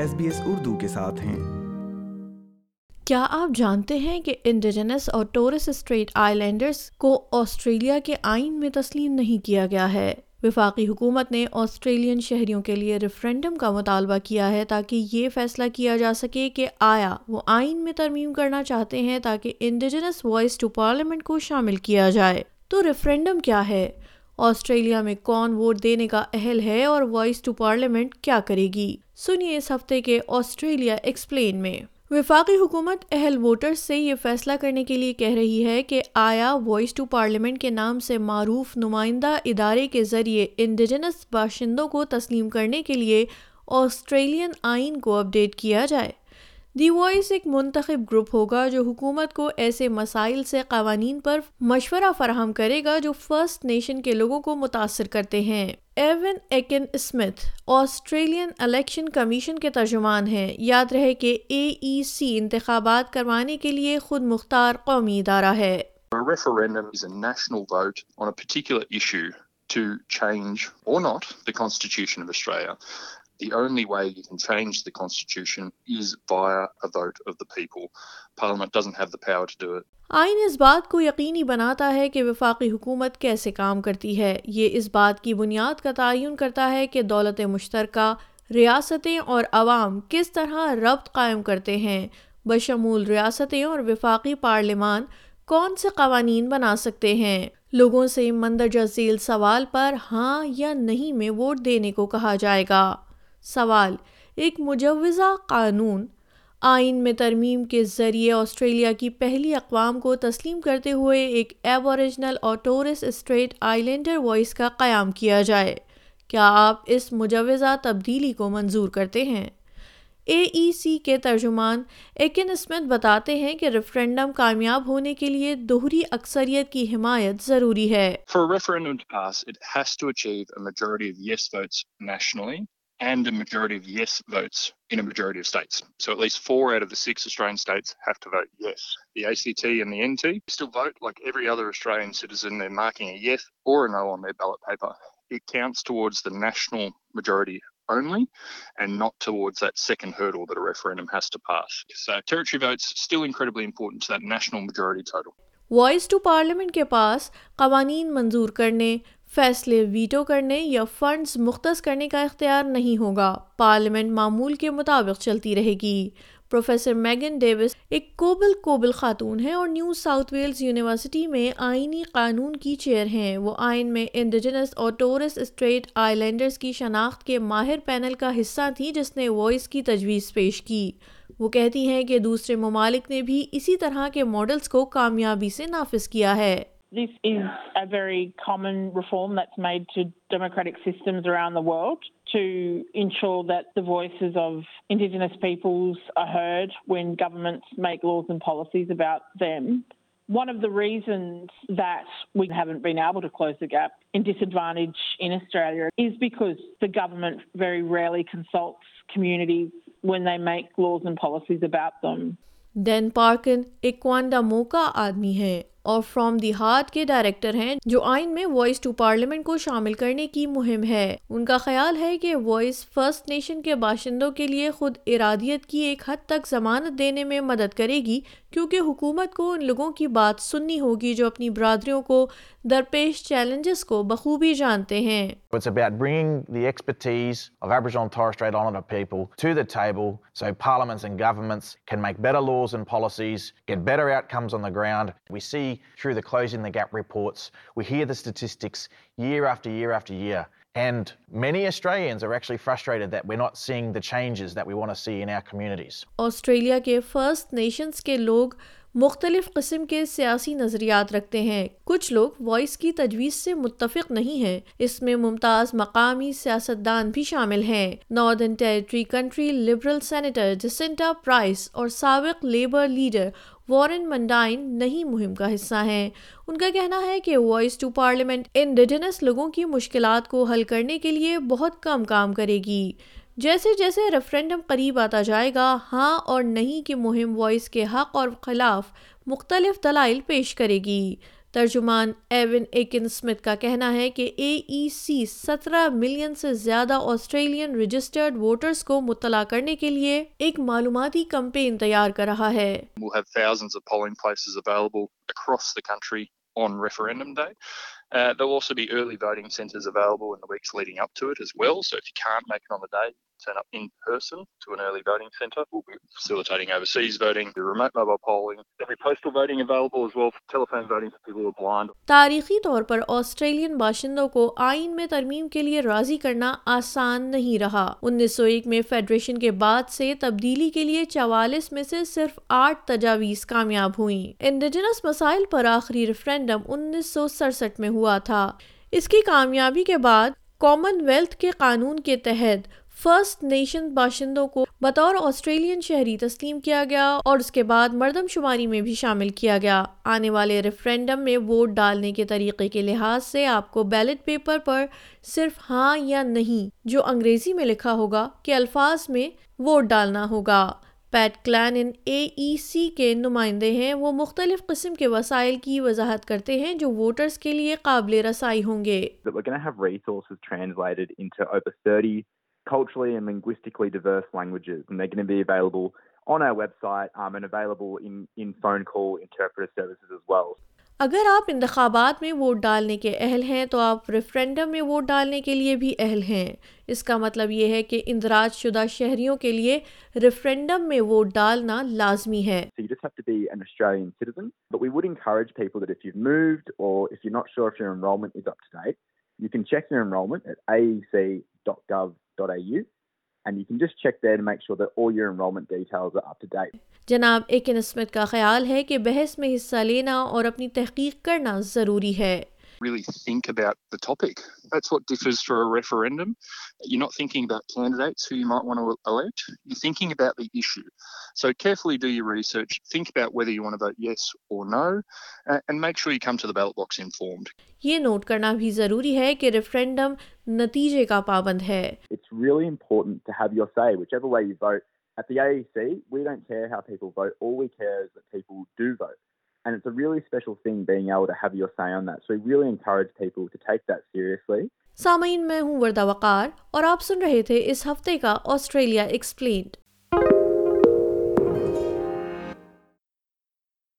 S B S Urdu کے ساتھ ہیں۔ کیا آپ جانتے ہیں کہ انڈیجنس اور ٹورس اسٹریٹ آئی لینڈرز کو آسٹریلیا کے آئین میں تسلیم نہیں کیا گیا ہے؟ وفاقی حکومت نے آسٹریلین شہریوں کے لیے ریفرینڈم کا مطالبہ کیا ہے تاکہ یہ فیصلہ کیا جا سکے کہ آیا، وہ آئین میں ترمیم کرنا چاہتے ہیں تاکہ انڈیجنس وائس ٹو پارلیمنٹ کو شامل کیا جائے۔ تو ریفرینڈم کیا ہے؟ آسٹریلیا میں کون ووٹ دینے کا اہل ہے اور وائس ٹو پارلیمنٹ کیا کرے گی؟ سنیے اس ہفتے کے آسٹریلیا ایکسپلین میں۔ وفاقی حکومت اہل ووٹرز سے یہ فیصلہ کرنے کے لیے کہہ رہی ہے کہ آیا وائس ٹو پارلیمنٹ کے نام سے معروف نمائندہ ادارے کے ذریعے انڈیجنس باشندوں کو تسلیم کرنے کے لیے آسٹریلین آئین کو اپڈیٹ کیا جائے۔ دی وائس ایک منتخب گروپ ہوگا جو حکومت کو ایسے مسائل سے قوانین پر مشورہ فراہم کرے گا جو فرسٹ نیشن کے لوگوں کو متاثر کرتے ہیں۔ Evan Ekin Smith, Australian election commission کے ترجمان ہیں۔ یاد رہے کہ اے ای سی انتخابات کروانے کے لیے خود مختار قومی ادارہ ہے۔ The only way you can change the constitution is via a vote of the people. Parliament doesn't have the power to do it. آئین اس بات کو یقینی بناتا ہے کہ وفاقی حکومت کیسے کام کرتی ہے یہ اس بات کی بنیاد کا تعین کرتا ہے کہ دولت مشترکہ، ریاستیں اور عوام کس طرح ربط قائم کرتے ہیں بشمول ریاستیں اور وفاقی پارلیمان کون سے قوانین بنا سکتے ہیں لوگوں سے مندرجہ ذیل سوال پر ہاں یا نہیں میں ووٹ دینے کو کہا جائے گا سوال، ایک مجوزہ قانون آئین میں ترمیم کے ذریعے آسٹریلیا کی پہلی اقوام کو تسلیم کرتے ہوئے ایک ایبوریجنل اور Torres Strait Islander voice کا قیام کیا جائے۔ کیا آپ اس مجوزہ تبدیلی کو منظور کرتے ہیں؟ اے ای سی کے ترجمان ایکن اسمتھ بتاتے ہیں کہ ریفرینڈم کامیاب ہونے کے لیے دوہری اکثریت کی حمایت ضروری ہے۔ And a majority of yes votes in a majority of states. So at least four out of the six Australian states have to vote yes. The ACT and the NT still vote like every other Australian citizen. They're marking a yes or a no on their ballot paper. It counts towards the national majority only and not towards that second hurdle that a referendum has to pass. So territory votes still incredibly important to that national majority total. Voice to parliament کے پاس قوانین منظور کرنے فیصلے veto کرنے یا funds مختص کرنے کا اختیار نہیں ہوگا۔ پارلیمنٹ معمول کے مطابق چلتی رہے گی۔ پروفیسر میگن ڈیوس ایک کوبل کوبل خاتون ہیں اور نیو ساؤتھ ویلز یونیورسٹی میں آئینی قانون کی چیئر ہیں۔ وہ آئین میں انڈیجنس اور ٹورس اسٹریٹ آئی لینڈرز کی شناخت کے ماہر پینل کا حصہ تھی جس نے وائس کی تجویز پیش کی۔ وہ کہتی ہیں کہ دوسرے ممالک نے بھی اسی طرح کے ماڈلز کو کامیابی سے نافذ کیا ہے۔ This is a very common reform that's made to democratic systems around the world to ensure that the voices of Indigenous peoples are heard when governments make laws and policies about them. One of the reasons that we haven't been able to close the gap in disadvantage in Australia is because the government very rarely consults communities when they make laws and policies about them. Dan Parkin ایک کوانڈا موکا آدمی ہے اور from the heart کے director ہیں جو آئین میں voice to parliament کو شامل کرنے کی مہم ہے ان کا خیال ہے کہ وائس فرسٹ نیشن کے باشندوں کے لیے خود ارادیت کی ایک حد تک ضمانت دینے میں مدد کرے گی کیونکہ حکومت کو ان لوگوں کی بات سننی ہوگی جو اپنی برادریوں کو درپیش چیلنجز کو بخوبی جانتے ہیں It's about bringing the expertise of Aboriginal and Torres Strait Islander people to the table so parliaments and governments can make better laws and policies, get better outcomes on the ground. We see through the Closing the Gap reports, we hear the statistics year after year after year. And many Australians are actually frustrated that we're not seeing the changes that we want to see in our communities. Australia ke First Nations ke log مختلف قسم کے سیاسی نظریات رکھتے ہیں۔ کچھ لوگ voice کی تجویز سے متفق نہیں ہیں۔ اس میں ممتاز مقامی سیاستدان بھی شامل ہیں۔ Northern Territory country liberal senator Jacinta Price اور سابق لیبر لیڈر وارن منڈائن نہیں مہم کا حصہ ہیں۔ ان کا کہنا ہے کہ وائس ٹو پارلیمنٹ انڈیجنس لوگوں کی مشکلات کو حل کرنے کے لیے بہت کم کام کرے گی۔ جیسے جیسے ریفرینڈم قریب آتا جائے گا ہاں اور نہیں کی مہم وائس کے حق اور خلاف مختلف دلائل پیش کرے گی ترجمان ایون ایکن اسمتھ کا کہنا ہے کہ اے ای سی سترہ ملین سے زیادہ آسٹریلین رجسٹرڈ ووٹرز کو مطلع کرنے کے لیے ایک معلوماتی کمپین تیار کر رہا ہے We'll have thousands of polling on referendum day. Uh, there'll also be early voting centres available in the weeks leading up to it as well. So if you can't make it on the day, turn up in person to an early voting centre. We'll be facilitating overseas voting, the remote mobile polling. There'll be postal voting available as well for telephone voting for people who are blind. تاریخی طور پر Australian باشندوں کو آئین میں ترمیم کے لیے راضی کرنا آسان نہیں رہا انیس سو ایک میں فیڈریشن کے بعد سے تبدیلی کے لیے چوالیس میں سے صرف آٹھ تجاویز کامیاب ہوئیں انڈیجنس مسائل پر آخری ریفرینڈم انیس سو سڑسٹھ میں ہوا تھا اس کی کامیابی کے بعد کامن ویلتھ کے قانون کے تحت فرسٹ نیشن باشندوں کو بطور آسٹریلین شہری تسلیم کیا گیا اور اس کے بعد مردم شماری میں بھی شامل کیا گیا۔ آنے والے ریفرینڈم میں ووٹ ڈالنے کے طریقے کے لحاظ سے آپ کو بیلٹ پیپر پر صرف ہاں یا نہیں جو انگریزی میں لکھا ہوگا کہ الفاظ میں ووٹ ڈالنا ہوگا۔ پیٹ کلین ان اے ای سی کے نمائندے ہیں۔ وہ مختلف قسم کے وسائل کی وضاحت کرتے ہیں جو ووٹرز کے لیے قابل رسائی ہوں گے۔ That we're going to have resources translated into over 30 culturally and linguistically diverse languages, and they're going to be available on our website um, and available in, in phone call interpreter services as well. اگر آپ انتخابات میں vote ڈالنے کے اہل ہیں تو آپ ریفرینڈم میں ووٹ ڈالنے کے لیے بھی اہل ہیں اس کا مطلب یہ ہے کہ اندراج شدہ شہریوں کے لیے ریفرینڈم میں ووٹ ڈالنا لازمی ہے So you just have to be an Australian citizen. But we would encourage people that if you've moved or if you're not sure if your enrolment is up to date, you can check your enrolment at aec.gov.au and you can just check there to make sure that all your enrolment details are up to date. جناب Aiken Smith کا خیال ہے کہ بحث میں حصہ لینا اور اپنی تحقیق کرنا ضروری ہے Really think about the topic. That's what differs for a referendum. You're not thinking about candidates who you might want to elect. You're thinking about the issue. So carefully do your research. Think about whether you want to vote yes or no, uh, and make sure you come to the ballot box informed. یہ note کرنا بھی ضروری ہے کہ referendum نتیجے کا پابند ہے It's really important to have your say, whichever way you vote. At the AEC, we don't care how people vote. All we care is that people do vote. And it's a really special thing being able to have your say on that. So we really encourage people to take that seriously. سامعین میں ہوں وردہ وقار اور آپ سن رہے تھے اس ہفتے کا Australia explained